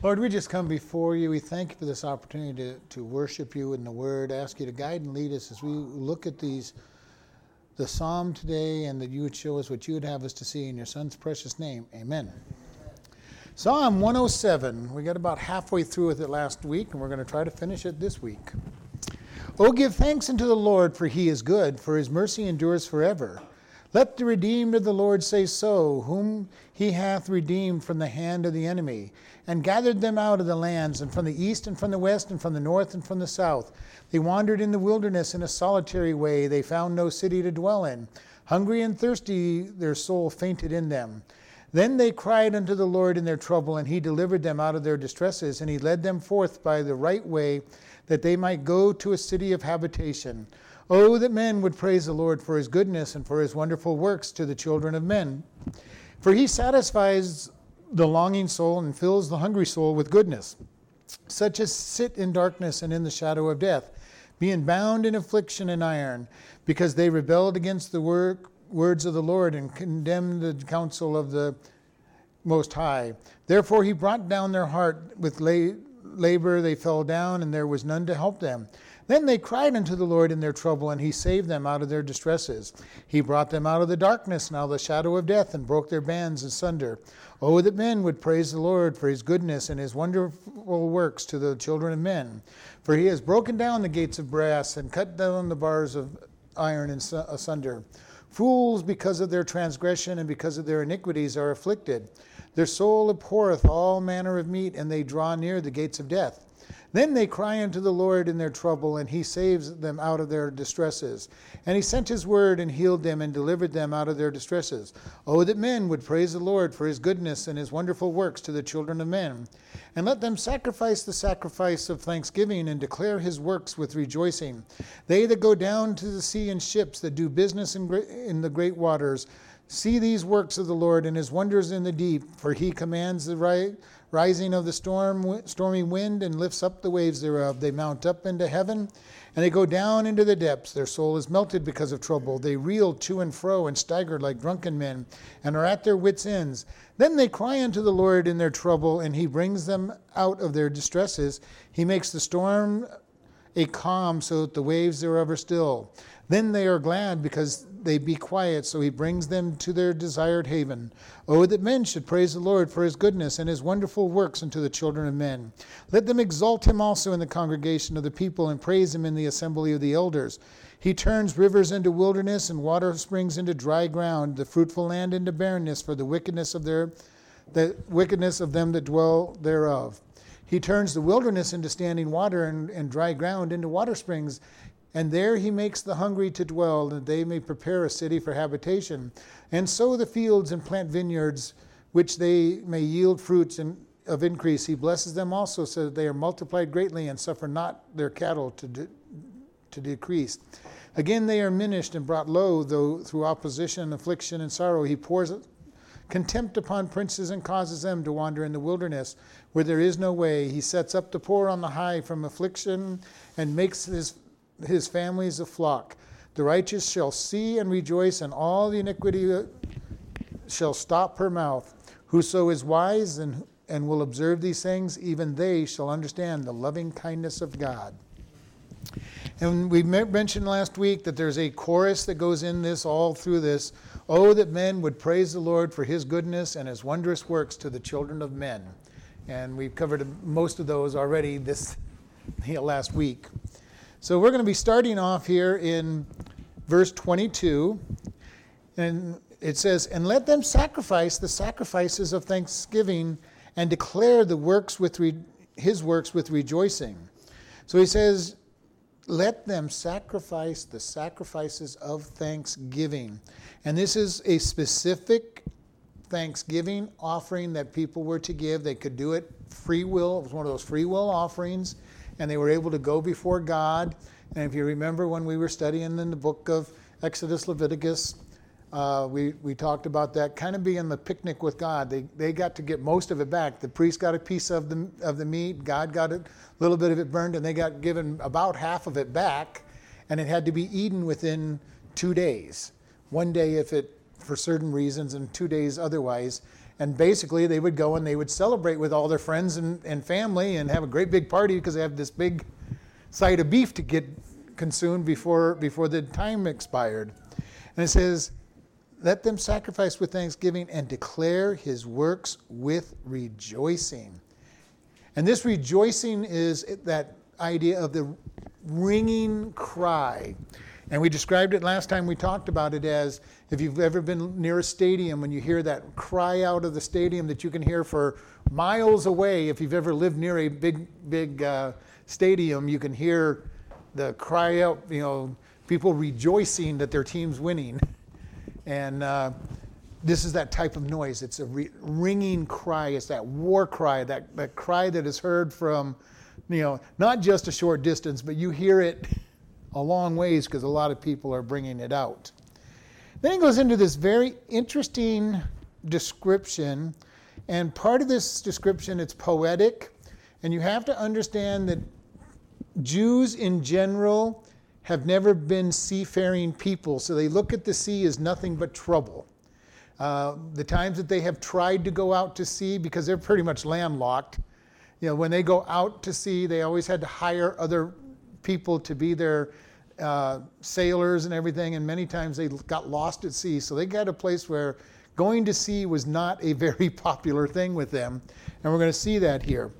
Lord, we just come before you. We thank you for this opportunity to, to worship you in the Word. Ask you to guide and lead us as we look at these, the Psalm today, and that you would show us what you would have us to see in your Son's precious name. Amen. Psalm 107. We got about halfway through with it last week, and we're going to try to finish it this week. Oh, give thanks unto the Lord, for he is good, for his mercy endures forever. Let the redeemed of the Lord say so, whom he hath redeemed from the hand of the enemy, and gathered them out of the lands, and from the east, and from the west, and from the north, and from the south. They wandered in the wilderness in a solitary way. They found no city to dwell in. Hungry and thirsty, their soul fainted in them. Then they cried unto the Lord in their trouble, and he delivered them out of their distresses, and he led them forth by the right way, that they might go to a city of habitation. Oh, that men would praise the Lord for his goodness and for his wonderful works to the children of men. For he satisfies the longing soul and fills the hungry soul with goodness. Such as sit in darkness and in the shadow of death, being bound in affliction and iron, because they rebelled against the work, words of the Lord and condemned the counsel of the Most High. Therefore he brought down their heart with labor, they fell down, and there was none to help them. Then they cried unto the Lord in their trouble, and he saved them out of their distresses. He brought them out of the darkness and out of the shadow of death, and broke their bands asunder. Oh, that men would praise the Lord for his goodness and his wonderful works to the children of men. For he has broken down the gates of brass and cut down the bars of iron asunder. Fools, because of their transgression and because of their iniquities, are afflicted. Their soul abhorreth all manner of meat, and they draw near the gates of death. Then they cry unto the Lord in their trouble, and he saves them out of their distresses. And he sent his word and healed them and delivered them out of their distresses. Oh, that men would praise the Lord for his goodness and his wonderful works to the children of men. And let them sacrifice the sacrifice of thanksgiving and declare his works with rejoicing. They that go down to the sea in ships, that do business in, in the great waters, see these works of the Lord and his wonders in the deep, for he commands the right rising of the storm, stormy wind and lifts up the waves thereof. They mount up into heaven and they go down into the depths. Their soul is melted because of trouble. They reel to and fro and stagger like drunken men and are at their wits' ends. Then they cry unto the Lord in their trouble, and he brings them out of their distresses. He makes the storm a calm so that the waves thereof are still. Then they are glad because they be quiet, so he brings them to their desired haven. Oh, that men should praise the Lord for his goodness and his wonderful works unto the children of men. Let them exalt him also in the congregation of the people and praise him in the assembly of the elders. He turns rivers into wilderness and water springs into dry ground, the fruitful land into barrenness for the wickedness of their the wickedness of them that dwell thereof. He turns the wilderness into standing water and, and dry ground into water springs. And there he makes the hungry to dwell, that they may prepare a city for habitation, and sow the fields and plant vineyards, which they may yield fruits and of increase. He blesses them also, so that they are multiplied greatly and suffer not their cattle to, de- to decrease. Again, they are minished and brought low, though through opposition, affliction, and sorrow. He pours contempt upon princes and causes them to wander in the wilderness where there is no way. He sets up the poor on the high from affliction and makes his his family is a flock. The righteous shall see and rejoice, and all the iniquity shall stop her mouth. Whoso is wise and, and will observe these things, even they shall understand the loving kindness of God. And we mentioned last week that there's a chorus that goes in this all through this. Oh, that men would praise the Lord for his goodness and his wondrous works to the children of men. And we've covered most of those already this last week. So we're going to be starting off here in verse 22. And it says, And let them sacrifice the sacrifices of thanksgiving and declare the works with re- his works with rejoicing. So he says, Let them sacrifice the sacrifices of thanksgiving. And this is a specific thanksgiving offering that people were to give. They could do it free will. It was one of those free will offerings and they were able to go before God. And if you remember when we were studying in the book of Exodus, Leviticus, uh, we, we talked about that kind of being the picnic with God. They, they got to get most of it back. The priest got a piece of the, of the meat, God got a little bit of it burned, and they got given about half of it back, and it had to be eaten within two days. One day if it, for certain reasons, and two days otherwise. And basically, they would go and they would celebrate with all their friends and, and family and have a great big party because they have this big side of beef to get consumed before, before the time expired. And it says, Let them sacrifice with thanksgiving and declare his works with rejoicing. And this rejoicing is that idea of the ringing cry. And we described it last time we talked about it as if you've ever been near a stadium and you hear that cry out of the stadium that you can hear for miles away. If you've ever lived near a big, big uh, stadium, you can hear the cry out, you know, people rejoicing that their team's winning. And uh, this is that type of noise. It's a re- ringing cry. It's that war cry, that, that cry that is heard from, you know, not just a short distance, but you hear it a long ways because a lot of people are bringing it out. Then he goes into this very interesting description, and part of this description it's poetic, and you have to understand that Jews in general have never been seafaring people, so they look at the sea as nothing but trouble. Uh, the times that they have tried to go out to sea, because they're pretty much landlocked, you know, when they go out to sea, they always had to hire other people to be their uh, sailors and everything, and many times they got lost at sea. So they got a place where going to sea was not a very popular thing with them, and we're going to see that here.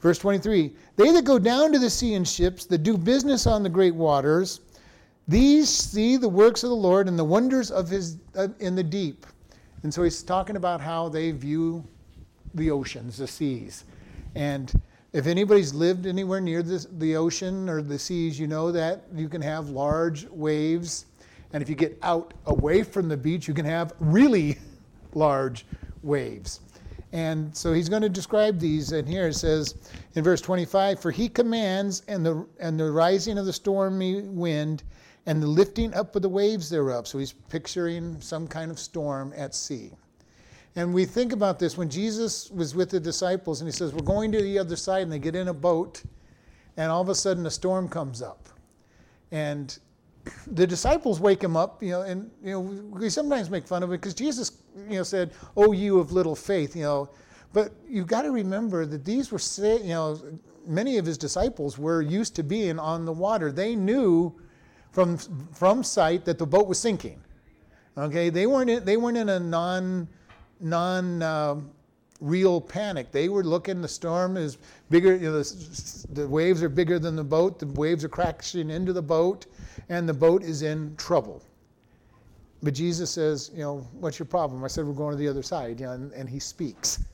Verse 23 They that go down to the sea in ships, that do business on the great waters, these see the works of the Lord and the wonders of his uh, in the deep. And so he's talking about how they view the oceans, the seas. And if anybody's lived anywhere near the, the ocean or the seas, you know that you can have large waves. And if you get out away from the beach, you can have really large waves. And so he's going to describe these. And here it says in verse 25 For he commands, and the, and the rising of the stormy wind, and the lifting up of the waves thereof. So he's picturing some kind of storm at sea. And we think about this when Jesus was with the disciples and he says, We're going to the other side, and they get in a boat, and all of a sudden a storm comes up. And the disciples wake him up, you know, and you know, we sometimes make fun of it because Jesus, you know, said, "Oh, you of little faith," you know. But you've got to remember that these were, you know, many of his disciples were used to being on the water. They knew from from sight that the boat was sinking. Okay, they weren't in, they weren't in a non non uh, real panic. They were looking, the storm is bigger, you know, the, the, waves are bigger than the boat, the waves are crashing into the boat, and the boat is in trouble. But Jesus says, you know, what's your problem? I said, we're going to the other side, you know, and, and he speaks.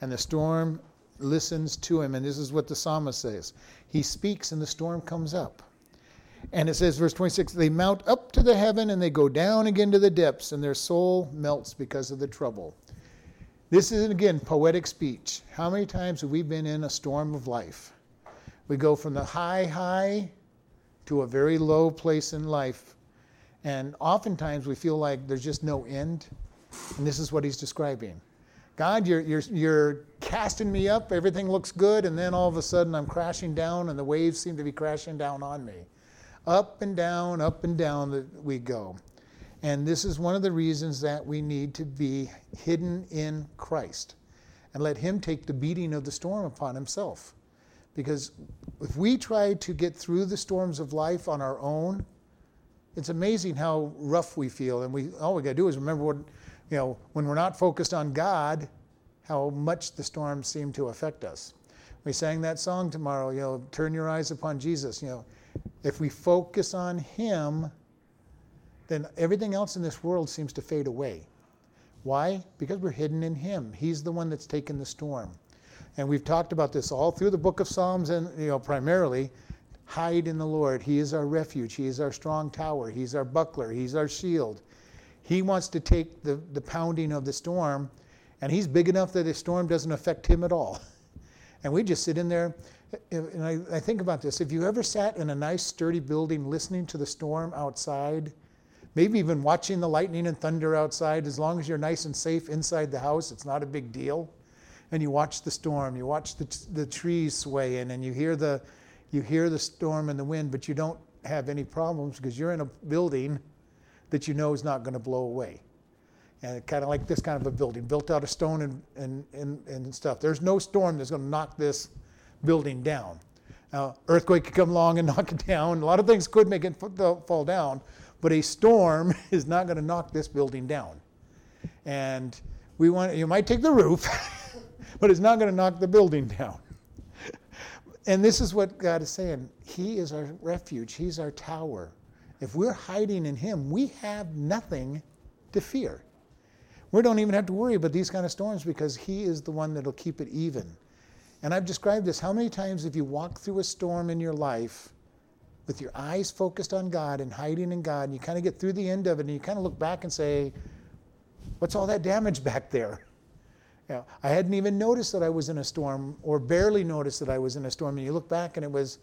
And the storm listens to him, and this is what the psalmist says. He speaks, and the storm comes up. And it says, verse 26, they mount up to the heaven and they go down again to the depths, and their soul melts because of the trouble. This is, again, poetic speech. How many times have we been in a storm of life? We go from the high, high to a very low place in life. And oftentimes we feel like there's just no end. And this is what he's describing. God, you're, you're, you're casting me up, everything looks good, and then all of a sudden I'm crashing down, and the waves seem to be crashing down on me. Up and down, up and down that we go. And this is one of the reasons that we need to be hidden in Christ and let Him take the beating of the storm upon Himself. Because if we try to get through the storms of life on our own, it's amazing how rough we feel. And we all we got to do is remember what, you know, when we're not focused on God, how much the storms seem to affect us. We sang that song tomorrow, you know, turn your eyes upon Jesus. You know, if we focus on Him, then everything else in this world seems to fade away. Why? Because we're hidden in Him. He's the one that's taken the storm. And we've talked about this all through the book of Psalms and, you know, primarily. Hide in the Lord. He is our refuge. He is our strong tower. He's our buckler. He's our shield. He wants to take the, the pounding of the storm, and He's big enough that the storm doesn't affect Him at all. And we just sit in there and I, I, think about this. If you ever sat in a nice, sturdy building listening to the storm outside, maybe even watching the lightning and thunder outside, as long as you're nice and safe inside the house, it's not a big deal. And you watch the storm, you watch the, the trees sway in, and you hear the, you hear the storm and the wind, but you don't have any problems because you're in a building that you know is not going to blow away. and kind of like this kind of a building, built out of stone and, and, and, and stuff. There's no storm that's going to knock this building down. Now, earthquake could come along and knock it down. A lot of things could make it fall down, but a storm is not going to knock this building down. And we want you might take the roof, but it's not going to knock the building down. And this is what God is saying. He is our refuge. He's our tower. If we're hiding in Him, we have nothing to fear. We don't even have to worry about these kind of storms because He is the one that'll keep it even. And I've described this. How many times have you walked through a storm in your life with your eyes focused on God and hiding in God, and you kind of get through the end of it, and you kind of look back and say, What's all that damage back there? You know, I hadn't even noticed that I was in a storm, or barely noticed that I was in a storm. And you look back, and it was,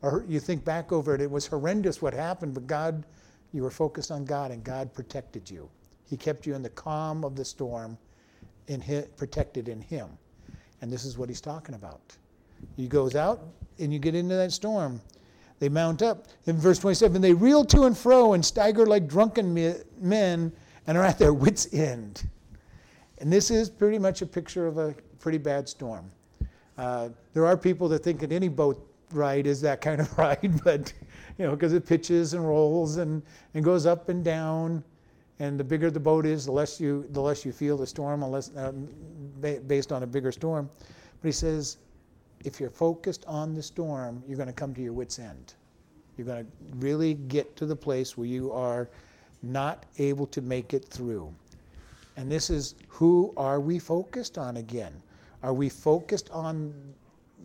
or you think back over it, it was horrendous what happened, but God, you were focused on God, and God protected you. He kept you in the calm of the storm, his, protected in Him. And this is what He's talking about. He goes out, and you get into that storm. They mount up. In verse 27, they reel to and fro and stagger like drunken men and are at their wits' end. And this is pretty much a picture of a pretty bad storm. Uh, there are people that think that any boat ride is that kind of ride, but you know, because it pitches and rolls and, and goes up and down. And the bigger the boat is, the less you the less you feel the storm, unless uh, based on a bigger storm. But he says, if you're focused on the storm, you're going to come to your wits' end. You're going to really get to the place where you are not able to make it through. And this is who are we focused on again? Are we focused on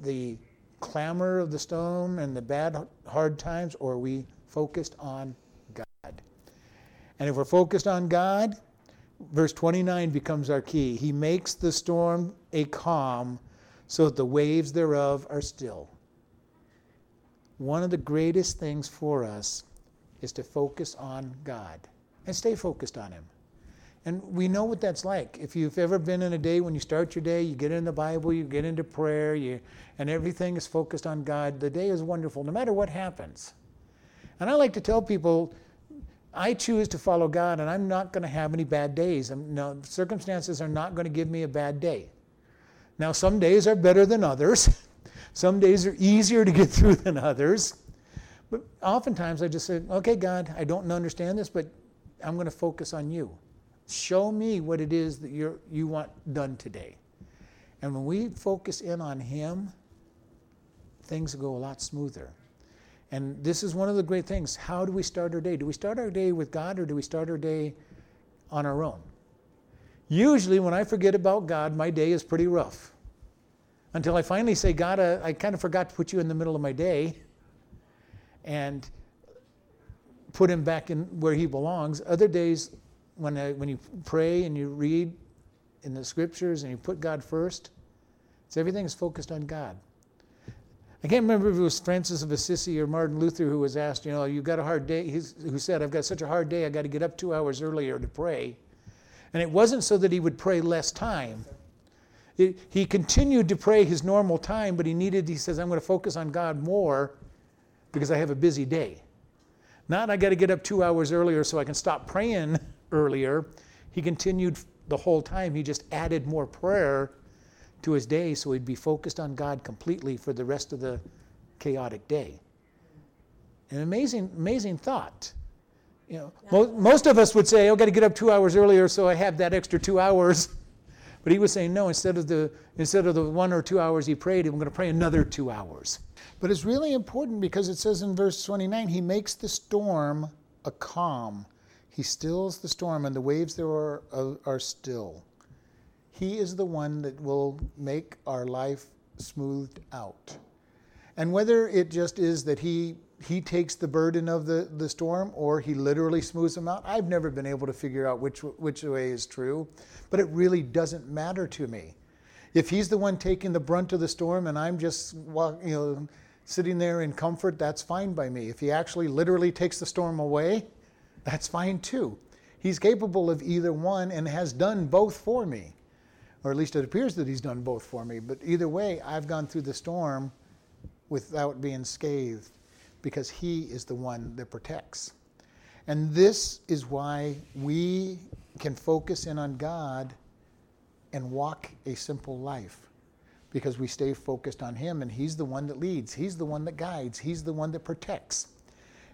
the clamor of the storm and the bad, hard times, or are we focused on? And if we're focused on God, verse 29 becomes our key. He makes the storm a calm so that the waves thereof are still. One of the greatest things for us is to focus on God and stay focused on Him. And we know what that's like. If you've ever been in a day when you start your day, you get in the Bible, you get into prayer, you, and everything is focused on God, the day is wonderful no matter what happens. And I like to tell people, I choose to follow God, and I'm not going to have any bad days. No, circumstances are not going to give me a bad day. Now, some days are better than others. some days are easier to get through than others. But oftentimes I just say, okay, God, I don't understand this, but I'm going to focus on you. Show me what it is that you you want done today. And when we focus in on Him, things go a lot smoother. And this is one of the great things. How do we start our day? Do we start our day with God or do we start our day on our own? Usually, when I forget about God, my day is pretty rough. Until I finally say, God, I, I kind of forgot to put you in the middle of my day. And put him back in where he belongs. Other days, when, uh, when you pray and you read in the scriptures and you put God first, it's everything is focused on God. I can't remember if it was Francis of Assisi or Martin Luther who was asked, you know, you've got a hard day, He's, who said, I've got such a hard day, I've got to get up two hours earlier to pray. And it wasn't so that he would pray less time. It, he continued to pray his normal time, but he needed, he says, I'm going to focus on God more because I have a busy day. Not I got to get up two hours earlier so I can stop praying earlier. He continued the whole time. He just added more prayer to his day so he'd be focused on God completely for the rest of the chaotic day. An amazing, amazing thought. You know, most, most of us would say, "Oh, got to get up two hours earlier so I have that extra two hours." But he was saying, "No. Instead of the instead of the one or two hours he prayed, I'm going to pray another two hours." But it's really important because it says in verse 29 He makes the storm a calm. He stills the storm, and the waves there are, are still. He is the one that will make our life smoothed out. And whether it just is that He he takes the burden of the, the storm or he literally smooths them out. I've never been able to figure out which, which way is true, but it really doesn't matter to me. If he's the one taking the brunt of the storm and I'm just you know, sitting there in comfort, that's fine by me. If he actually literally takes the storm away, that's fine too. He's capable of either one and has done both for me. Or at least it appears that he's done both for me. But either way, I've gone through the storm without being scathed because he is the one that protects. And this is why we can focus in on God and walk a simple life because we stay focused on Him and He's the one that leads, He's the one that guides, He's the one that protects.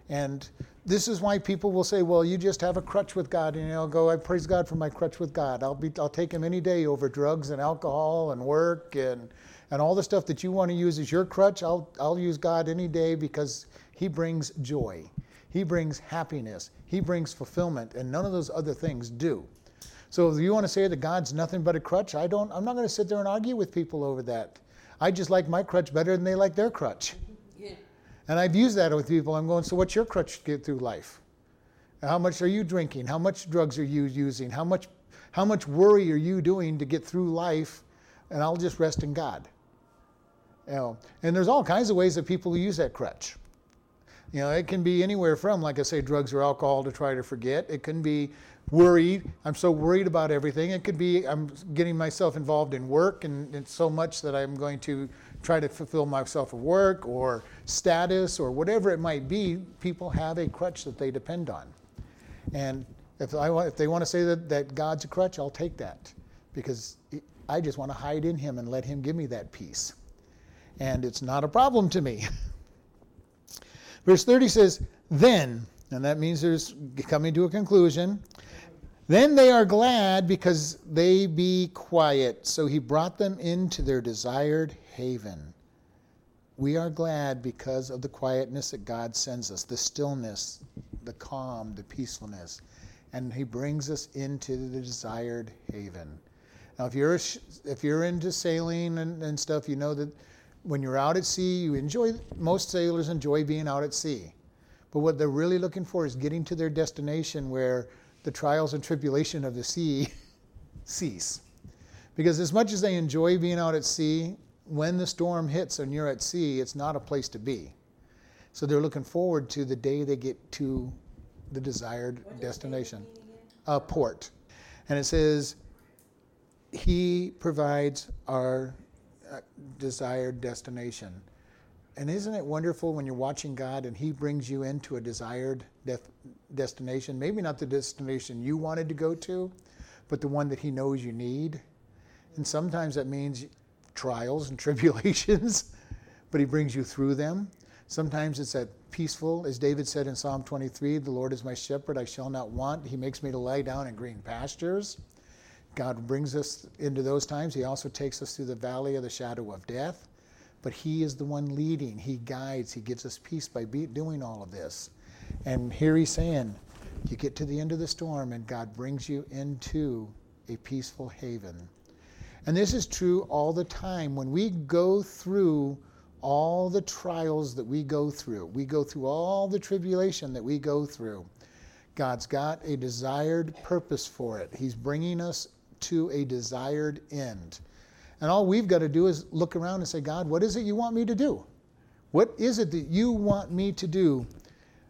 And this is why people will say, "Well, you just have a crutch with God," and you'll go, "I praise God for my crutch with God. I'll be, I'll take Him any day over drugs and alcohol and work and and all the stuff that you want to use as your crutch. I'll I'll use God any day because He brings joy, He brings happiness, He brings fulfillment, and none of those other things do. So if you want to say that God's nothing but a crutch, I don't. I'm not going to sit there and argue with people over that. I just like my crutch better than they like their crutch. And I've used that with people. I'm going, so what's your crutch to get through life? How much are you drinking? How much drugs are you using? How much, how much worry are you doing to get through life? And I'll just rest in God. You know, and there's all kinds of ways that people use that crutch. You know, it can be anywhere from, like I say, drugs or alcohol to try to forget. It can be worried. I'm so worried about everything. It could be I'm getting myself involved in work and, and so much that I'm going to try to fulfill myself of work or status or whatever it might be, people have a crutch that they depend on. And if, I, if they want to say that, that God's a crutch, I'll take that because I just want to hide in Him and let Him give me that peace. And it's not a problem to me. Verse 30 says, Then, and that means there's coming to a conclusion. Then they are glad because they be quiet. So he brought them into their desired haven. We are glad because of the quietness that God sends us, the stillness, the calm, the peacefulness. And He brings us into the desired haven. Now, if you're, if you're into sailing and, and stuff, you know that when you're out at sea, you enjoy, most sailors enjoy being out at sea. But what they're really looking for is getting to their destination where the trials and tribulation of the sea cease. Because as much as they enjoy being out at sea, when the storm hits and you're at sea, it's not a place to be. So they're looking forward to the day they get to the desired destination, a port. And it says, He provides our uh, desired destination. And isn't it wonderful when you're watching God and He brings you into a desired destination? Maybe not the destination you wanted to go to, but the one that He knows you need. And sometimes that means trials and tribulations, but He brings you through them. Sometimes it's that peaceful, as David said in Psalm 23 The Lord is my shepherd, I shall not want. He makes me to lie down in green pastures. God brings us into those times. He also takes us through the valley of the shadow of death. But He is the one leading, He guides, He gives us peace by be- doing all of this. And here He's saying, you get to the end of the storm, and God brings you into a peaceful haven. And this is true all the time. When we go through all the trials that we go through, we go through all the tribulation that we go through, God's got a desired purpose for it. He's bringing us to a desired end. And all we've got to do is look around and say, God, what is it you want me to do? What is it that you want me to do?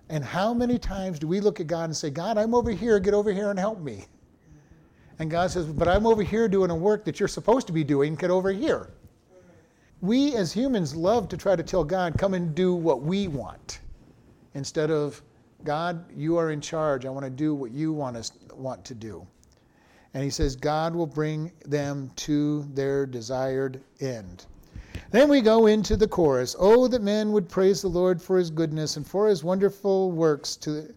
And how many times do we look at God and say, God, I'm over here, get over here and help me? And God says, But I'm over here doing a work that you're supposed to be doing. Get over here. We as humans love to try to tell God, Come and do what we want. Instead of, God, you are in charge. I want to do what you want us want to do. And he says, God will bring them to their desired end. Then we go into the chorus. Oh, that men would praise the Lord for his goodness and for his wonderful works to,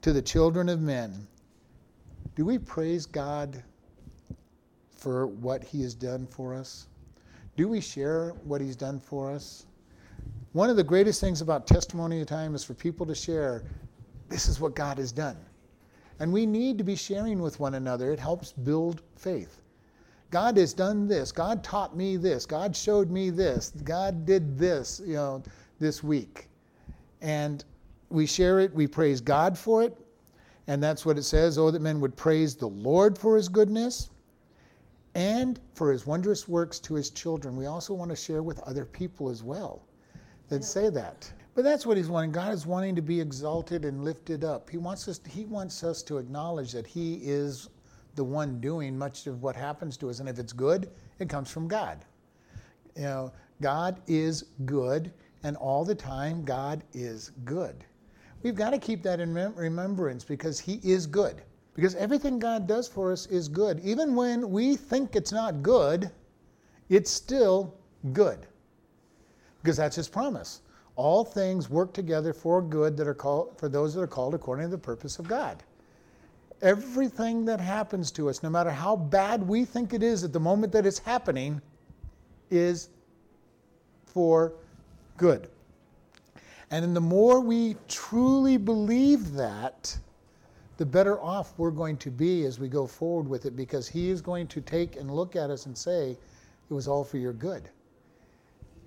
to the children of men. Do we praise God for what He has done for us? Do we share what He's done for us? One of the greatest things about testimony of time is for people to share this is what God has done. And we need to be sharing with one another. It helps build faith. God has done this. God taught me this. God showed me this. God did this, you know, this week. And we share it, we praise God for it, and that's what it says Oh, that men would praise the Lord for his goodness and for his wondrous works to his children. We also want to share with other people as well that yeah. say that. But that's what he's wanting. God is wanting to be exalted and lifted up. He wants us. To, he wants us to acknowledge that He is the one doing much of what happens to us, and if it's good, it comes from God. You know, God is good, and all the time, God is good. We've got to keep that in remembrance because He is good. Because everything God does for us is good. Even when we think it's not good, it's still good. Because that's his promise. All things work together for good that are called for those that are called according to the purpose of God. Everything that happens to us, no matter how bad we think it is at the moment that it's happening, is for good. And the more we truly believe that, the better off we're going to be as we go forward with it because He is going to take and look at us and say, It was all for your good.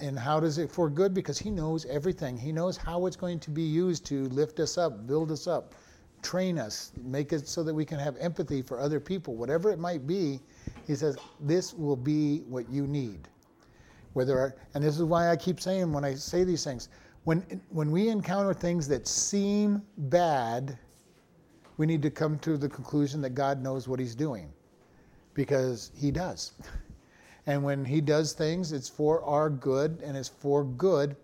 And how does it for good? Because He knows everything. He knows how it's going to be used to lift us up, build us up, train us, make it so that we can have empathy for other people. Whatever it might be, He says, This will be what you need. Whether, and this is why I keep saying when I say these things, when, when we encounter things that seem bad, we need to come to the conclusion that God knows what He's doing because He does. And when He does things, it's for our good and it's for good,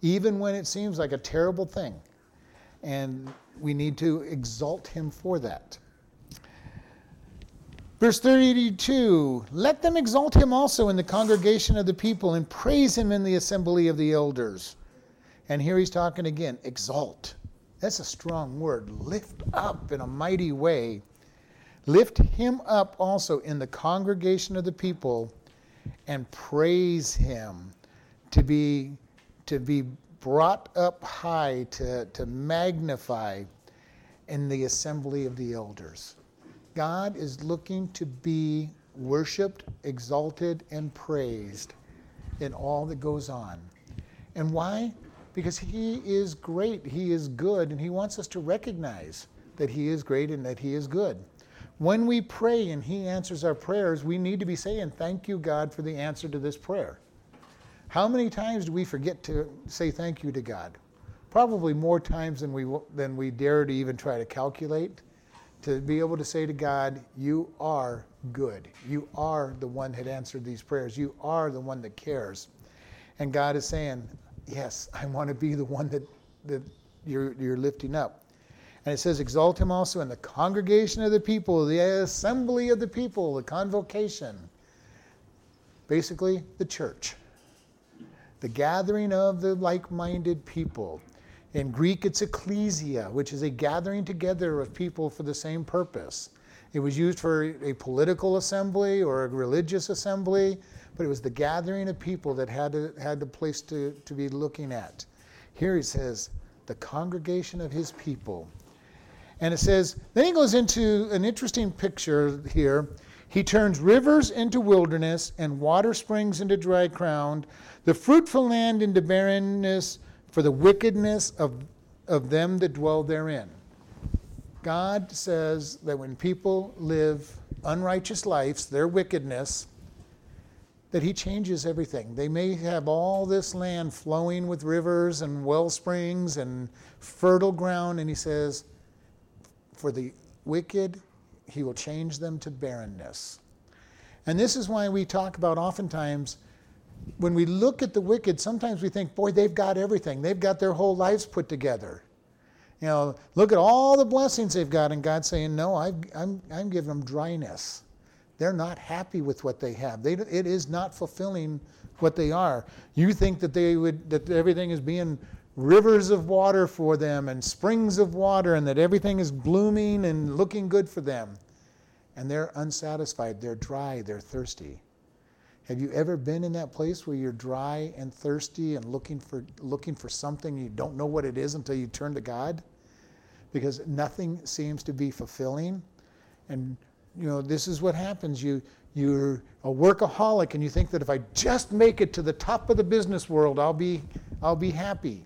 even when it seems like a terrible thing. And we need to exalt Him for that. Verse 32 Let them exalt him also in the congregation of the people and praise him in the assembly of the elders. And here he's talking again exalt. That's a strong word. Lift up in a mighty way. Lift him up also in the congregation of the people and praise him to be to be brought up high to, to magnify in the assembly of the elders. God is looking to be worshiped, exalted, and praised in all that goes on. And why? Because He is great, He is good, and He wants us to recognize that He is great and that He is good. When we pray and He answers our prayers, we need to be saying, Thank you, God, for the answer to this prayer. How many times do we forget to say thank you to God? Probably more times than we, than we dare to even try to calculate. To be able to say to God, You are good. You are the one that answered these prayers. You are the one that cares. And God is saying, yes, I want to be the one that, that you're, you're lifting up. And it says, Exalt him also in the congregation of the people, the assembly of the people, the convocation. Basically, the church. The gathering of the like minded people. In Greek, it's ecclesia, which is a gathering together of people for the same purpose. It was used for a political assembly or a religious assembly but it was the gathering of people that had to, had the place to, to be looking at. Here he says, the congregation of his people. And it says, then he goes into an interesting picture here. He turns rivers into wilderness and water springs into dry ground, the fruitful land into barrenness for the wickedness of, of them that dwell therein. God says that when people live unrighteous lives, their wickedness, that he changes everything. They may have all this land flowing with rivers and well springs and fertile ground, and he says, for the wicked, he will change them to barrenness. And this is why we talk about oftentimes when we look at the wicked, sometimes we think, boy, they've got everything. They've got their whole lives put together. You know, look at all the blessings they've got, and God's saying, no, i am I'm, I'm giving them dryness. They're not happy with what they have. They, it is not fulfilling what they are. You think that they would that everything is being rivers of water for them and springs of water and that everything is blooming and looking good for them. And they're unsatisfied, they're dry, they're thirsty. Have you ever been in that place where you're dry and thirsty and looking for looking for something you don't know what it is until you turn to God? Because nothing seems to be fulfilling. And you know, this is what happens. You, you're a workaholic and you think that if I just make it to the top of the business world, I'll be, I'll be happy.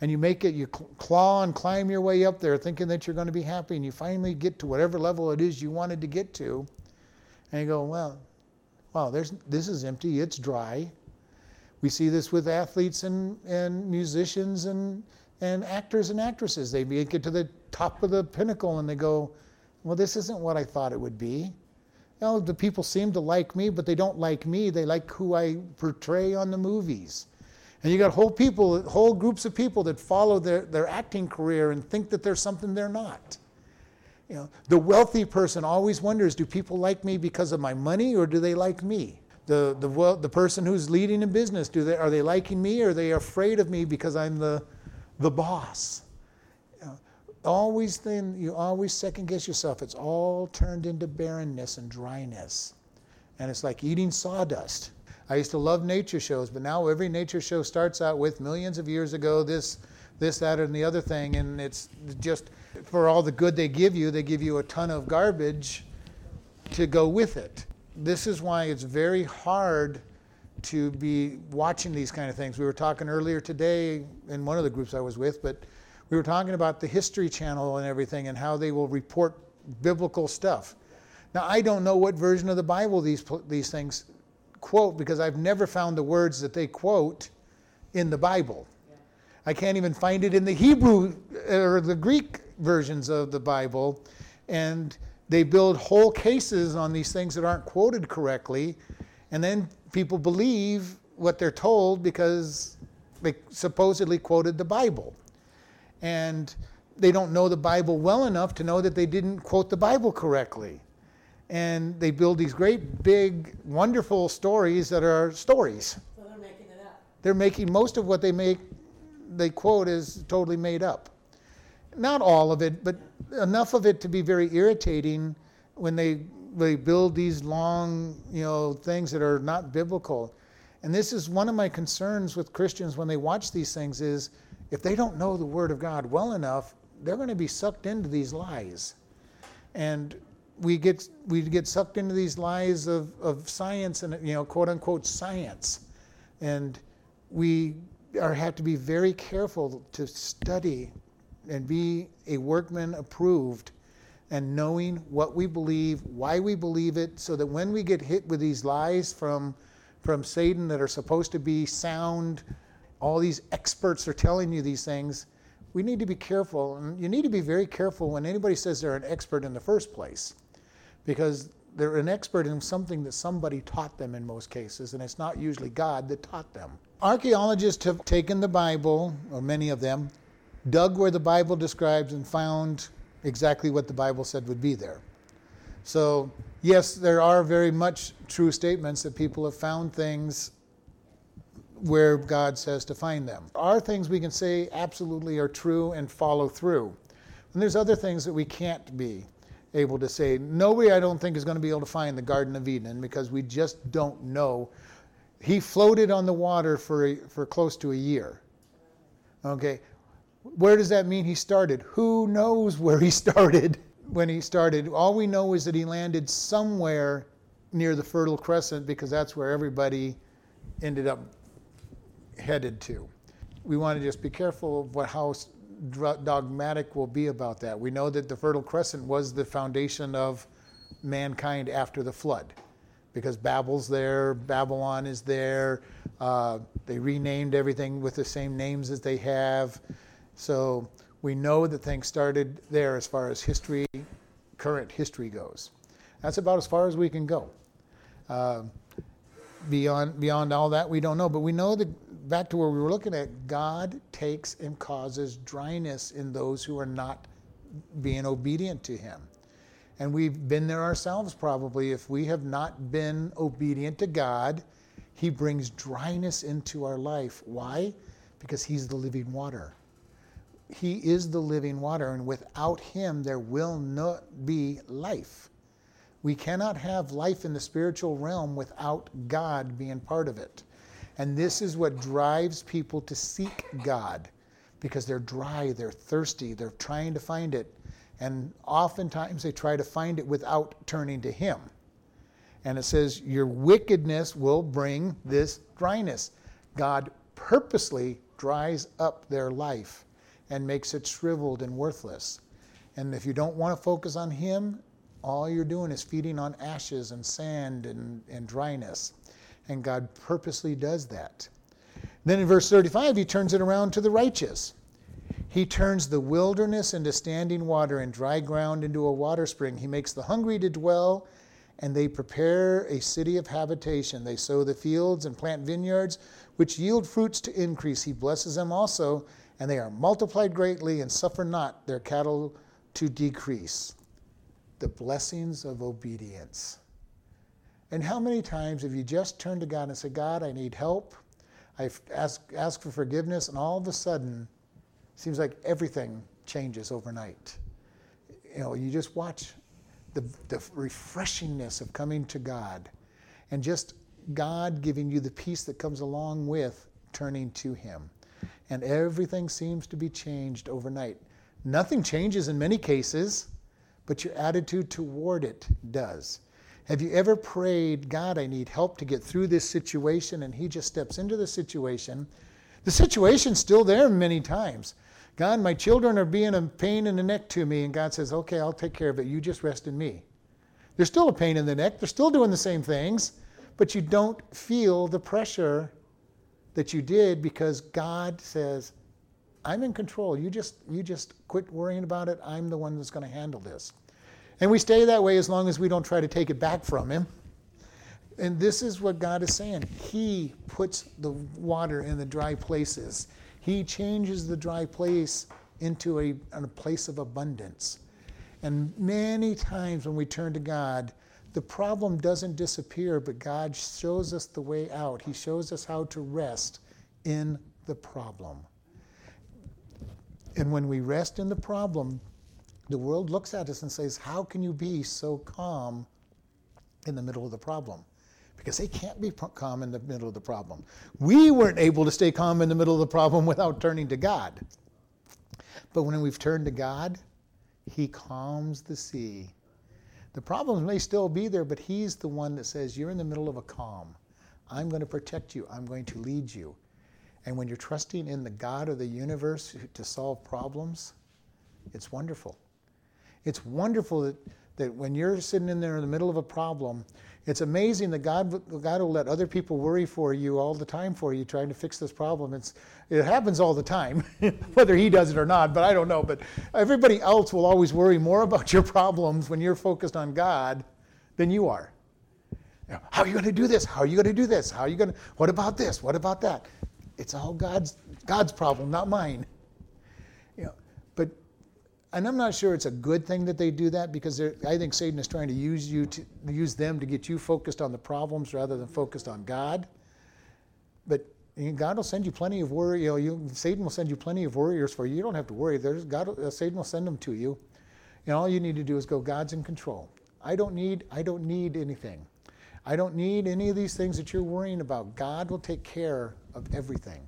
And you make it, you claw and climb your way up there thinking that you're going to be happy, and you finally get to whatever level it is you wanted to get to. And you go, well, wow, there's, this is empty, it's dry. We see this with athletes and, and musicians and, and actors and actresses. They make it to the top of the pinnacle and they go, well, this isn't what I thought it would be. You know, the people seem to like me, but they don't like me. They like who I portray on the movies. And you got whole people, whole groups of people that follow their, their acting career and think that they're something they're not. You know, the wealthy person always wonders, do people like me because of my money or do they like me? The, the, the person who's leading a business, do they, are they liking me or are they afraid of me because I'm the, the boss? Always then, you always second guess yourself. It's all turned into barrenness and dryness. And it's like eating sawdust. I used to love nature shows, but now every nature show starts out with millions of years ago, this, this, that, and the other thing, and it's just for all the good they give you, they give you a ton of garbage to go with it. This is why it's very hard to be watching these kind of things. We were talking earlier today in one of the groups I was with, but we were talking about the History Channel and everything and how they will report biblical stuff. Now, I don't know what version of the Bible these, these things quote because I've never found the words that they quote in the Bible. I can't even find it in the Hebrew uh, or the Greek versions of the Bible, and they build whole cases on these things that aren't quoted correctly, and then people believe what they're told because they supposedly quoted the Bible. And they don't know the Bible well enough to know that they didn't quote the Bible correctly. And they build these great, big, wonderful stories that are stories. So they're making it up. They're making most of what they make, they quote is totally made up not all of it, but enough of it to be very irritating when they they build these long, you know, things that are not biblical. And this is one of my concerns with Christians when they watch these things is if they don't know the word of God well enough, they're going to be sucked into these lies. And we get we get sucked into these lies of, of science and you know quote unquote science. And we are have to be very careful to study and be a workman approved and knowing what we believe, why we believe it, so that when we get hit with these lies from, from Satan that are supposed to be sound, all these experts are telling you these things, we need to be careful. And you need to be very careful when anybody says they're an expert in the first place, because they're an expert in something that somebody taught them in most cases, and it's not usually God that taught them. Archaeologists have taken the Bible, or many of them, dug where the Bible describes and found exactly what the Bible said would be there. So, yes, there are very much true statements that people have found things where God says to find them. Are things we can say absolutely are true and follow through. And there's other things that we can't be able to say. Nobody, I don't think, is going to be able to find the Garden of Eden because we just don't know. He floated on the water for, for close to a year. Okay, where does that mean he started? Who knows where he started when he started? All we know is that he landed somewhere near the Fertile Crescent because that's where everybody ended up headed to. We want to just be careful of what, how dogmatic we'll be about that. We know that the Fertile Crescent was the foundation of mankind after the flood because Babel's there, Babylon is there. Uh, they renamed everything with the same names as they have. So we know that things started there as far as history, current history goes. That's about as far as we can go. Uh, beyond beyond all that, we don't know. But we know that back to where we were looking at, God takes and causes dryness in those who are not being obedient to Him. And we've been there ourselves probably. If we have not been obedient to God, He brings dryness into our life. Why? Because He's the living water. He is the living water, and without Him, there will not be life. We cannot have life in the spiritual realm without God being part of it. And this is what drives people to seek God because they're dry, they're thirsty, they're trying to find it. And oftentimes they try to find it without turning to Him. And it says, Your wickedness will bring this dryness. God purposely dries up their life and makes it shriveled and worthless. And if you don't want to focus on Him, all you're doing is feeding on ashes and sand and, and dryness. And God purposely does that. Then in verse 35, He turns it around to the righteous. He turns the wilderness into standing water and dry ground into a water spring. He makes the hungry to dwell, and they prepare a city of habitation. They sow the fields and plant vineyards, which yield fruits to increase. He blesses them also and they are multiplied greatly and suffer not their cattle to decrease. The blessings of obedience. And how many times have you just turned to God and said, God, I need help? I've asked, asked for forgiveness, and all of a sudden, it seems like everything changes overnight. You know, you just watch the, the refreshingness of coming to God and just God giving you the peace that comes along with turning to Him. And everything seems to be changed overnight. Nothing changes in many cases, but your attitude toward it does. Have you ever prayed, God, I need help to get through this situation? And He just steps into the situation. The situation's still there many times. God, my children are being a pain in the neck to me. And God says, Okay, I'll take care of it. You just rest in me. They're still a pain in the neck. They're still doing the same things, but you don't feel the pressure that you did because God says, I'm in control. You just, you just quit worrying about it. I'm the one that's going to handle this. And we stay that way as long as we don't try to take it back from Him. And this is what God is saying. He puts the water in the dry places, He changes the dry place into a, a place of abundance. And many times when we turn to God, the problem doesn't disappear, but God shows us the way out. He shows us how to rest in the problem. And when we rest in the problem, the world looks at us and says, How can you be so calm in the middle of the problem? Because they can't be calm in the middle of the problem. We weren't able to stay calm in the middle of the problem without turning to God. But when we've turned to God, He calms the sea. The problems may still be there, but He's the one that says, You're in the middle of a calm. I'm going to protect you, I'm going to lead you. And when you're trusting in the God of the universe to solve problems, it's wonderful. It's wonderful that, that when you're sitting in there in the middle of a problem, it's amazing that God, God will let other people worry for you all the time for you, trying to fix this problem. It's, it happens all the time, whether He does it or not, but I don't know. But everybody else will always worry more about your problems when you're focused on God than you are. How are you going to do this? How are you going to do this? How are you going to, what about this? What about that? It's all God's, God's problem, not mine You know, but, and I'm not sure it's a good thing that they do that because I think Satan is trying to use you to use them to get you focused on the problems rather than focused on God. But God will send you plenty of worry. You know, you, Satan will send you plenty of warriors for you. You don't have to worry. There's God. Uh, Satan will send them to you, and all you need to do is go. God's in control. I don't need. I don't need anything. I don't need any of these things that you're worrying about. God will take care of everything.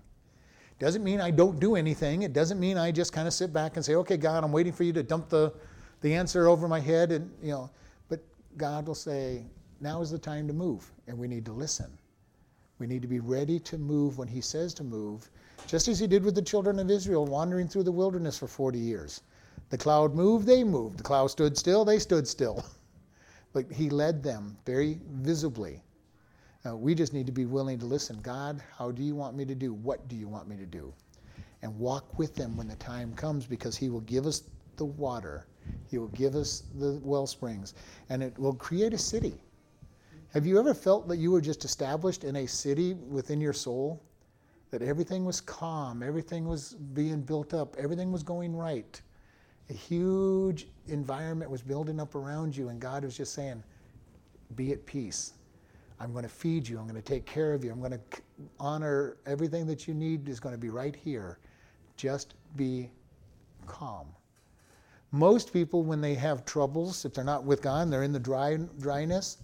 Doesn't mean I don't do anything. It doesn't mean I just kind of sit back and say, okay, God, I'm waiting for you to dump the, the answer over my head. And, you know, but God will say, now is the time to move, and we need to listen. We need to be ready to move when He says to move, just as He did with the children of Israel wandering through the wilderness for 40 years. The cloud moved, they moved. The cloud stood still, they stood still. but He led them very visibly uh, we just need to be willing to listen. God, how do you want me to do? What do you want me to do? And walk with them when the time comes because He will give us the water, He will give us the well springs, and it will create a city. Have you ever felt that you were just established in a city within your soul? That everything was calm, everything was being built up, everything was going right. A huge environment was building up around you, and God was just saying, Be at peace I'm going to feed you. I'm going to take care of you. I'm going to honor everything that you need is going to be right here. Just be calm. Most people, when they have troubles, if they're not with God, they're in the dry, dryness,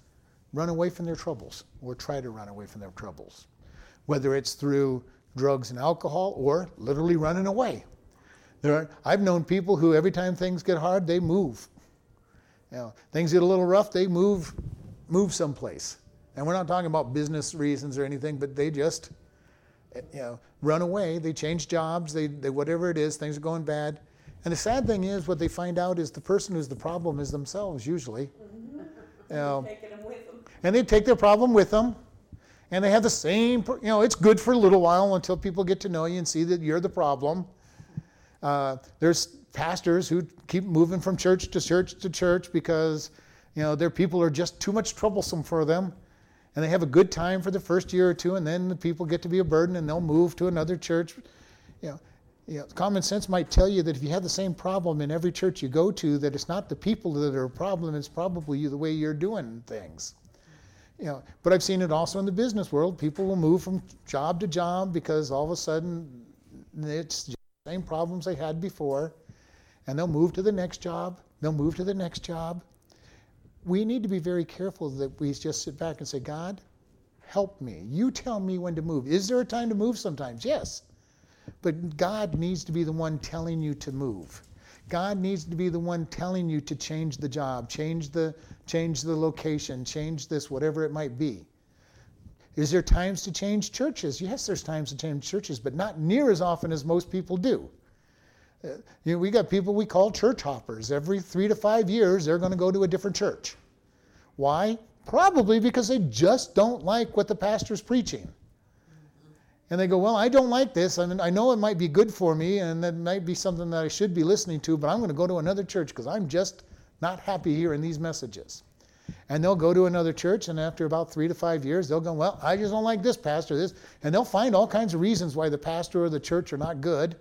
run away from their troubles or try to run away from their troubles. Whether it's through drugs and alcohol or literally running away. There are, I've known people who, every time things get hard, they move. You know, things get a little rough, they move, move someplace. And we're not talking about business reasons or anything, but they just, you know, run away. They change jobs. They, they whatever it is, things are going bad. And the sad thing is, what they find out is the person who's the problem is themselves usually. You know, and they take their problem with them, and they have the same. You know, it's good for a little while until people get to know you and see that you're the problem. Uh, there's pastors who keep moving from church to church to church because you know their people are just too much troublesome for them and they have a good time for the first year or two, and then the people get to be a burden and they'll move to another church. You know, You know, common sense might tell you that if you have the same problem in every church you go to, that it's not the people that are a problem, it's probably you, the way you're doing things. You know, but I've seen it also in the business world. People will move from job to job because all of a sudden it's the same problems they had before, and they'll move to the next job. They'll move to the next job. We need to be very careful that we just sit back and say, God, help me. You tell me when to move. Is there a time to move sometimes? Yes. But God needs to be the one telling you to move. God needs to be the one telling you to change the job, change the change the location, change this whatever it might be. Is there times to change churches? Yes, there's times to change churches, but not near as often as most people do. You know, we got people we call church hoppers. Every three to five years, they're going to go to a different church. Why? Probably because they just don't like what the pastor's preaching. And they go, Well, I don't like this. I mean, I know it might be good for me and that might be something that I should be listening to, but I'm going to go to another church because I'm just not happy hearing these messages. And they'll go to another church, and after about three to five years, they'll go, Well, I just don't like this pastor, this. And they'll find all kinds of reasons why the pastor or the church are not good,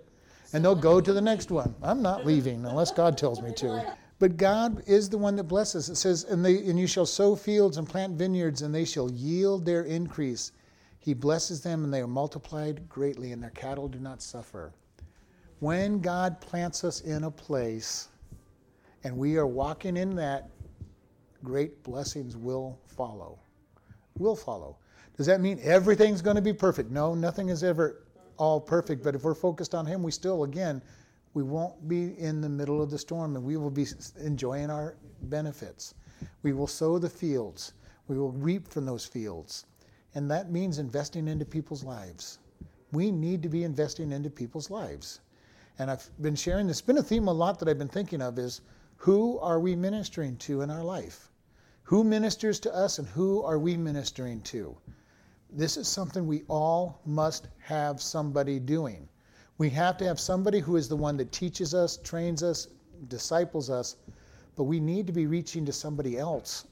and they'll go to the next one. I'm not leaving unless God tells me to. But God is the one that blesses. It says, and, they, and you shall sow fields and plant vineyards, and they shall yield their increase. He blesses them and they are multiplied greatly, and their cattle do not suffer. When God plants us in a place and we are walking in that, great blessings will follow. Will follow. Does that mean everything's going to be perfect? No, nothing is ever all perfect, but if we're focused on Him, we still, again, we won't be in the middle of the storm and we will be enjoying our benefits. We will sow the fields, we will reap from those fields. And that means investing into people's lives. We need to be investing into people's lives. And I've been sharing this, been a theme a lot that I've been thinking of is who are we ministering to in our life? Who ministers to us and who are we ministering to? This is something we all must have somebody doing. We have to have somebody who is the one that teaches us, trains us, disciples us, but we need to be reaching to somebody else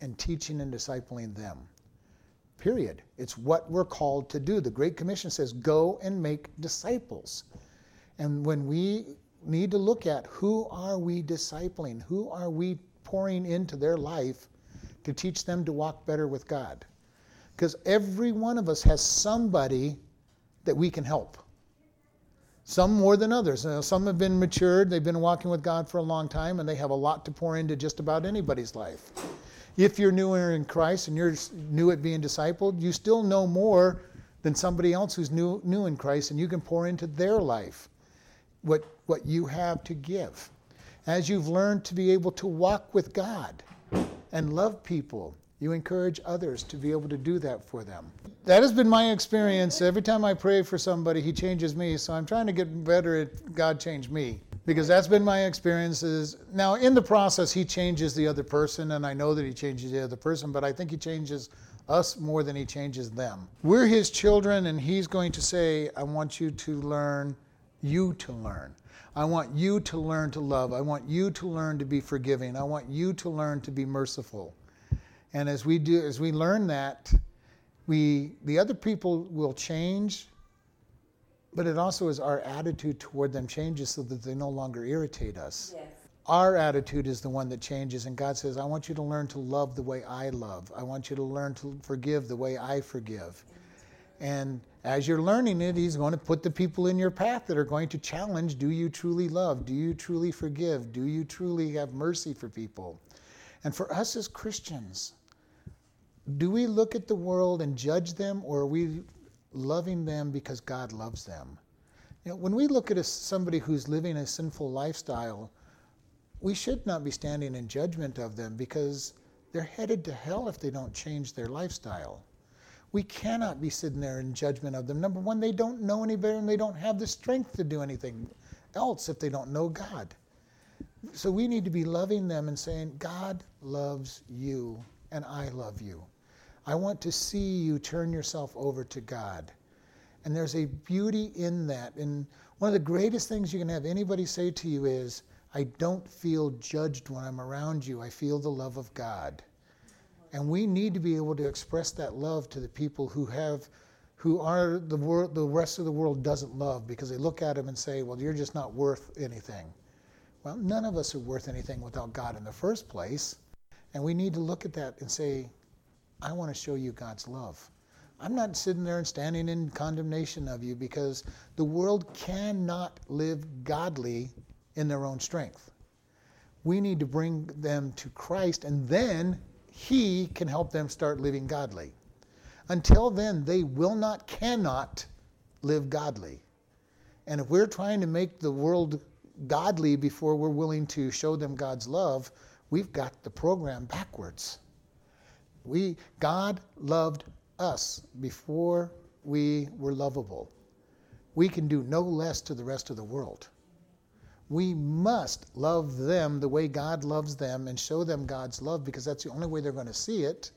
and teaching and discipling them. Period. It's what we're called to do. The Great Commission says, go and make disciples. And when we need to look at who are we discipling? Who are we pouring into their life to teach them to walk better with God? Because every one of us has somebody that we can help. Some more than others. some have been matured, they've been walking with God for a long time, and they have a lot to pour into just about anybody's life. If you're newer in Christ and you're new at being discipled, you still know more than somebody else who's new, new in Christ, and you can pour into their life what, what you have to give. As you've learned to be able to walk with God and love people, you encourage others to be able to do that for them. That has been my experience. Every time I pray for somebody, He changes me. So I'm trying to get better at God change me because that's been my experiences. Now, in the process, he changes the other person, and I know that he changes the other person, but I think he changes us more than he changes them. We're his children, and he's going to say, I want you to learn, you to learn. I want you to learn to love. I want you to learn to be forgiving. I want you to learn to be merciful. And as we do, as we learn that, we the other people will change but it also is our attitude toward them changes so that they no longer irritate us. Yes. Our attitude is the one that changes, and God says, I want you to learn to love the way I love. I want you to learn to forgive the way I forgive. And as you're learning it, He's going to put the people in your path that are going to challenge do you truly love? Do you truly forgive? Do you truly have mercy for people? And for us as Christians, do we look at the world and judge them, or are we loving them because God loves them. You know, when we look at a, somebody who's living a sinful lifestyle, we should not be standing in judgment of them because they're headed to hell if they don't change their lifestyle. We cannot be sitting there in judgment of them. Number one, they don't know any better and they don't have the strength to do anything else if they don't know God. So we need to be loving them and saying, God loves you and I love you. I want to see you turn yourself over to God. And there's a beauty in that. And one of the greatest things you can have anybody say to you is, I don't feel judged when I'm around you. I feel the love of God. And we need to be able to express that love to the people who have who are the, world, the rest of the world doesn't love because they look at him and say, well, you're just not worth anything. Well, none of us are worth anything without God in the first place. And we need to look at that and say, I want to show you God's love. I'm not sitting there and standing in condemnation of you because the world cannot live godly in their own strength. We need to bring them to Christ, and then He can help them start living godly. Until then, they will not, cannot live godly. And if we're trying to make the world godly before we're willing to show them God's love, we've got the program backwards. We, God loved us before we were lovable. We can do no less to the rest of the world. We must love them the way God loves them and show them God's love because that's the only way they're going to see it.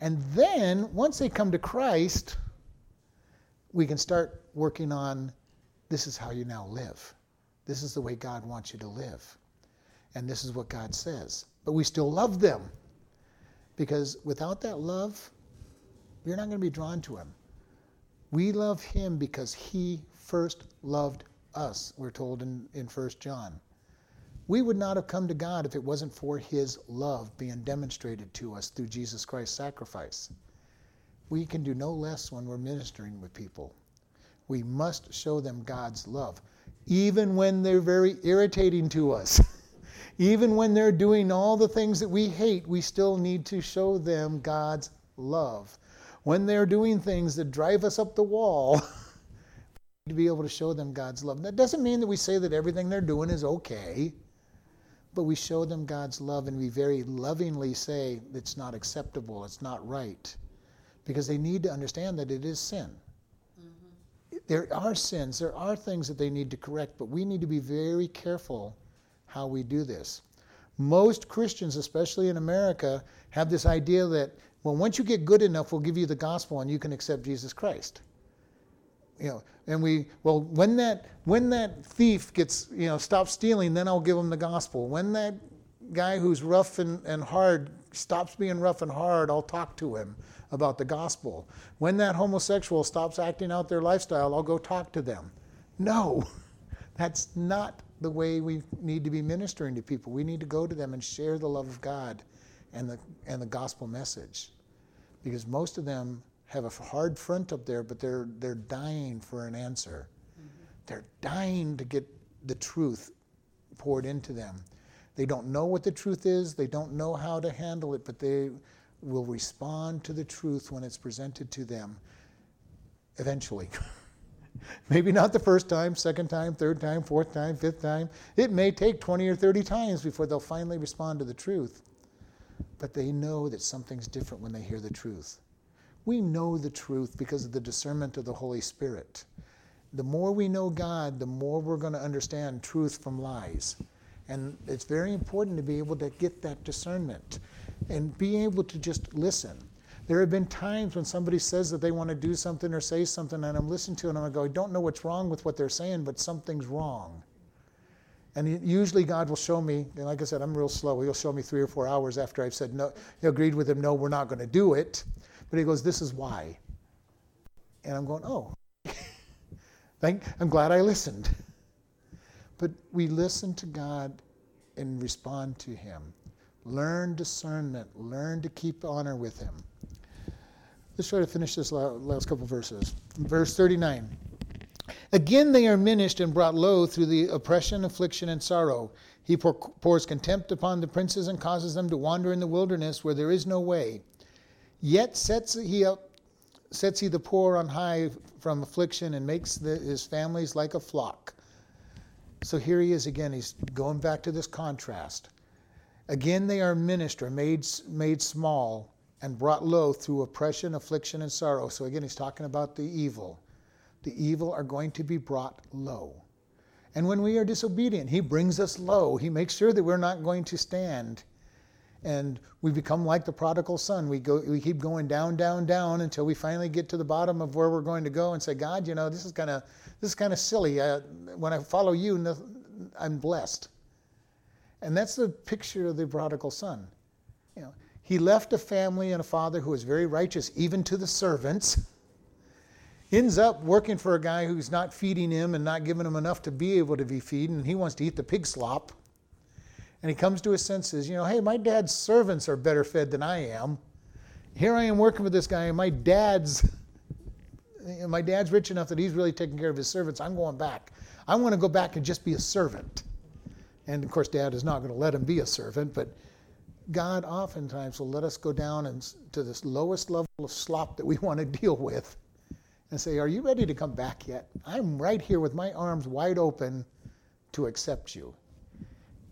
And then, once they come to Christ, we can start working on this is how you now live. This is the way God wants you to live. And this is what God says. But we still love them because without that love, you're not going to be drawn to Him. We love Him because He first loved us, we're told in, in 1 John. We would not have come to God if it wasn't for His love being demonstrated to us through Jesus Christ's sacrifice. We can do no less when we're ministering with people. We must show them God's love, even when they're very irritating to us. even when they're doing all the things that we hate, we still need to show them God's love. When they're doing things that drive us up the wall, we need to be able to show them God's love. That doesn't mean that we say that everything they're doing is okay but we show them God's love and we very lovingly say it's not acceptable, it's not right, because they need to understand that it is sin. Mm-hmm. There are sins, there are things that they need to correct, but we need to be very careful how we do this. Most Christians, especially in America, have this idea that, well, once you get good enough, we'll give you the gospel and you can accept Jesus Christ you know, and we well when that when that thief gets you know stops stealing, then I'll give him the gospel. When that guy who's rough and, and hard stops being rough and hard, I'll talk to him about the gospel. When that homosexual stops acting out their lifestyle, I'll go talk to them. No, that's not the way we need to be ministering to people. We need to go to them and share the love of God and the and the gospel message. Because most of them have a hard front up there, but they're, they're dying for an answer. Mm-hmm. They're dying to get the truth poured into them. They don't know what the truth is, they don't know how to handle it, but they will respond to the truth when it's presented to them eventually. Maybe not the first time, second time, third time, fourth time, fifth time. It may take 20 or 30 times before they'll finally respond to the truth. But they know that something's different when they hear the truth. We know the truth because of the discernment of the Holy Spirit. The more we know God, the more we're going to understand truth from lies. And it's very important to be able to get that discernment and be able to just listen. There have been times when somebody says that they want to do something or say something, and I'm listening to it and i'm go, oh, I don't know what's wrong with what they're saying, but something's wrong. And usually God will show me, and like I said, I'm real slow. He'll show me three or four hours after I've said no, he agreed with him, no, we're not going to do it. But he goes, This is why. And I'm going, Oh, I'm glad I listened. But we listen to God and respond to Him. Learn discernment, learn to keep honor with Him. Let's try to finish this last couple verses. Verse 39. Again, they are minished and brought low through the oppression, affliction, and sorrow. He pours contempt upon the princes and causes them to wander in the wilderness where there is no way. Yet sets he up, sets he the poor on high from affliction and makes the, his families like a flock. So here he is again. He's going back to this contrast. Again, they are minister, made, made small, and brought low through oppression, affliction, and sorrow. So again, he's talking about the evil. The evil are going to be brought low. And when we are disobedient, he brings us low. He makes sure that we're not going to stand and we become like the prodigal son. We go, we keep going down, down, down until we finally get to the bottom of where we're going to go and say, God, you know, this is kind of this is kind of silly. Uh, when I follow you, I'm blessed. And that's the picture of the prodigal son. He left a family and a father who was very righteous, even to the servants. ends up working for a guy who's not feeding him and not giving him enough to be able to be feeding, and he wants to eat the pig slop. And he comes to his senses, you know, hey, my dad's servants are better fed than I am. Here I am working with this guy, and my dad's my dad's rich enough that he's really taking care of his servants. I'm going back. I want to go back and just be a servant. And of course, dad is not going to let him be a servant, but God oftentimes will let us go down and, to this lowest level of slop that we want to deal with and say, Are you ready to come back yet? I'm right here with my arms wide open to accept you.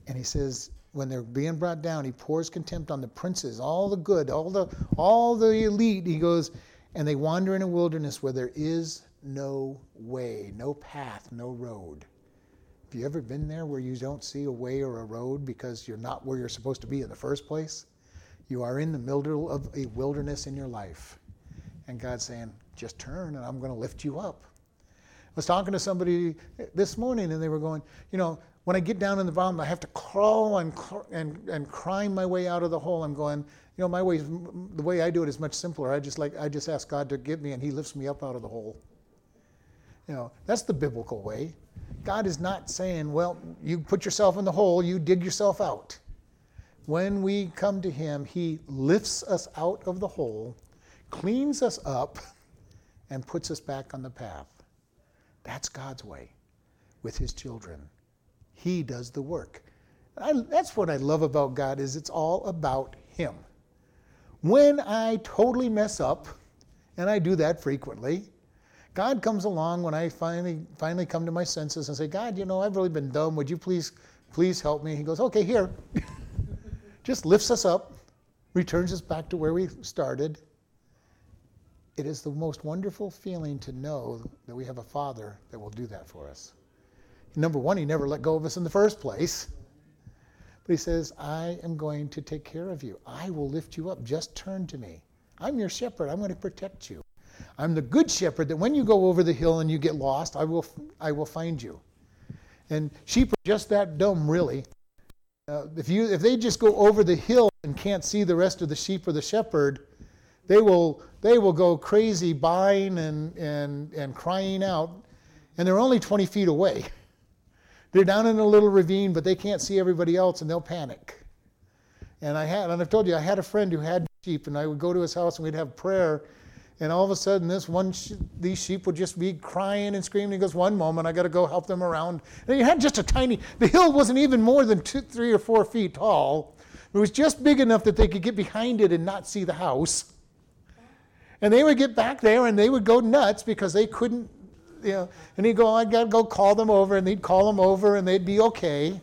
And he says, when they're being brought down, he pours contempt on the princes, all the good, all the all the elite. He goes, and they wander in a wilderness where there is no way, no path, no road. Have you ever been there where you don't see a way or a road because you're not where you're supposed to be in the first place? You are in the middle of a wilderness in your life. And God's saying, just turn and I'm going to lift you up. I was talking to somebody this morning and they were going, you know, when I get down in the bottom, I have to crawl and, and, and climb my way out of the hole. I'm going, you know, my way, the way I do it is much simpler. I just like, I just ask God to get me and he lifts me up out of the hole. You know, that's the biblical way. God is not saying, well, you put yourself in the hole, you dig yourself out. When we come to him, he lifts us out of the hole, cleans us up, and puts us back on the path. That's God's way with his children. He does the work. I, that's what I love about God is it's all about him. When I totally mess up, and I do that frequently, God comes along when I finally finally come to my senses and say, God, you know, I've really been dumb. Would you please please help me? He goes, Okay, here. Just lifts us up, returns us back to where we started. It is the most wonderful feeling to know that we have a Father that will do that for us. Number one, He never let go of us in the first place. But He says, I am going to take care of you. I will lift you up. Just turn to me. I'm your shepherd. I'm going to protect you. I'm the good shepherd that when you go over the hill and you get lost, I will, I will find you. And sheep are just that dumb, really. Uh, if, you, if they just go over the hill and can't see the rest of the sheep or the shepherd, they will, they will go crazy buying and, and, and crying out. And they're only 20 feet away. They're down in a little ravine, but they can't see everybody else and they'll panic. And I had, and I've told you, I had a friend who had sheep, and I would go to his house and we'd have prayer and all of a sudden, this one, these sheep would just be crying and screaming. He goes, "One moment, I got to go help them around." And you had just a tiny. The hill wasn't even more than two, three or four feet tall. It was just big enough that they could get behind it and not see the house. And they would get back there and they would go nuts because they couldn't, you know. And he'd go, "I got to go call them over," and they'd call them over, and they'd be okay.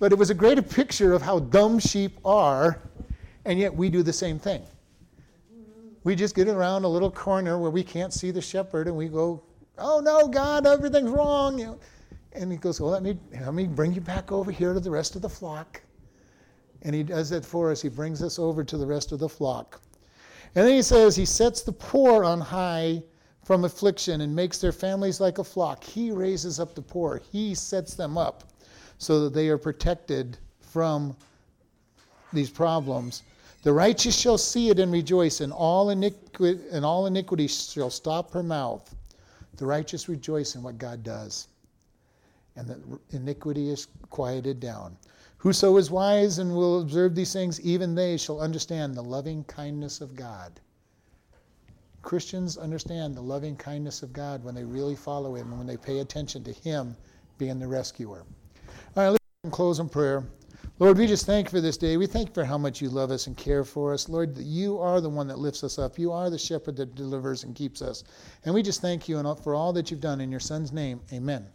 But it was a great picture of how dumb sheep are, and yet we do the same thing we just get around a little corner where we can't see the shepherd and we go, oh no, God, everything's wrong. You know? And he goes, well, let me, let me bring you back over here to the rest of the flock. And he does that for us. He brings us over to the rest of the flock. And then he says, He sets the poor on high from affliction and makes their families like a flock. He raises up the poor, He sets them up so that they are protected from these problems. The righteous shall see it and rejoice, and all, iniquity, and all iniquity shall stop her mouth. The righteous rejoice in what God does, and the iniquity is quieted down. Whoso is wise and will observe these things, even they shall understand the loving kindness of God. Christians understand the loving kindness of God when they really follow Him and when they pay attention to Him being the rescuer. All right, let's close in prayer. Lord, we just thank you for this day. We thank you for how much you love us and care for us. Lord, you are the one that lifts us up. You are the shepherd that delivers and keeps us. And we just thank you for all that you've done in your son's name. Amen.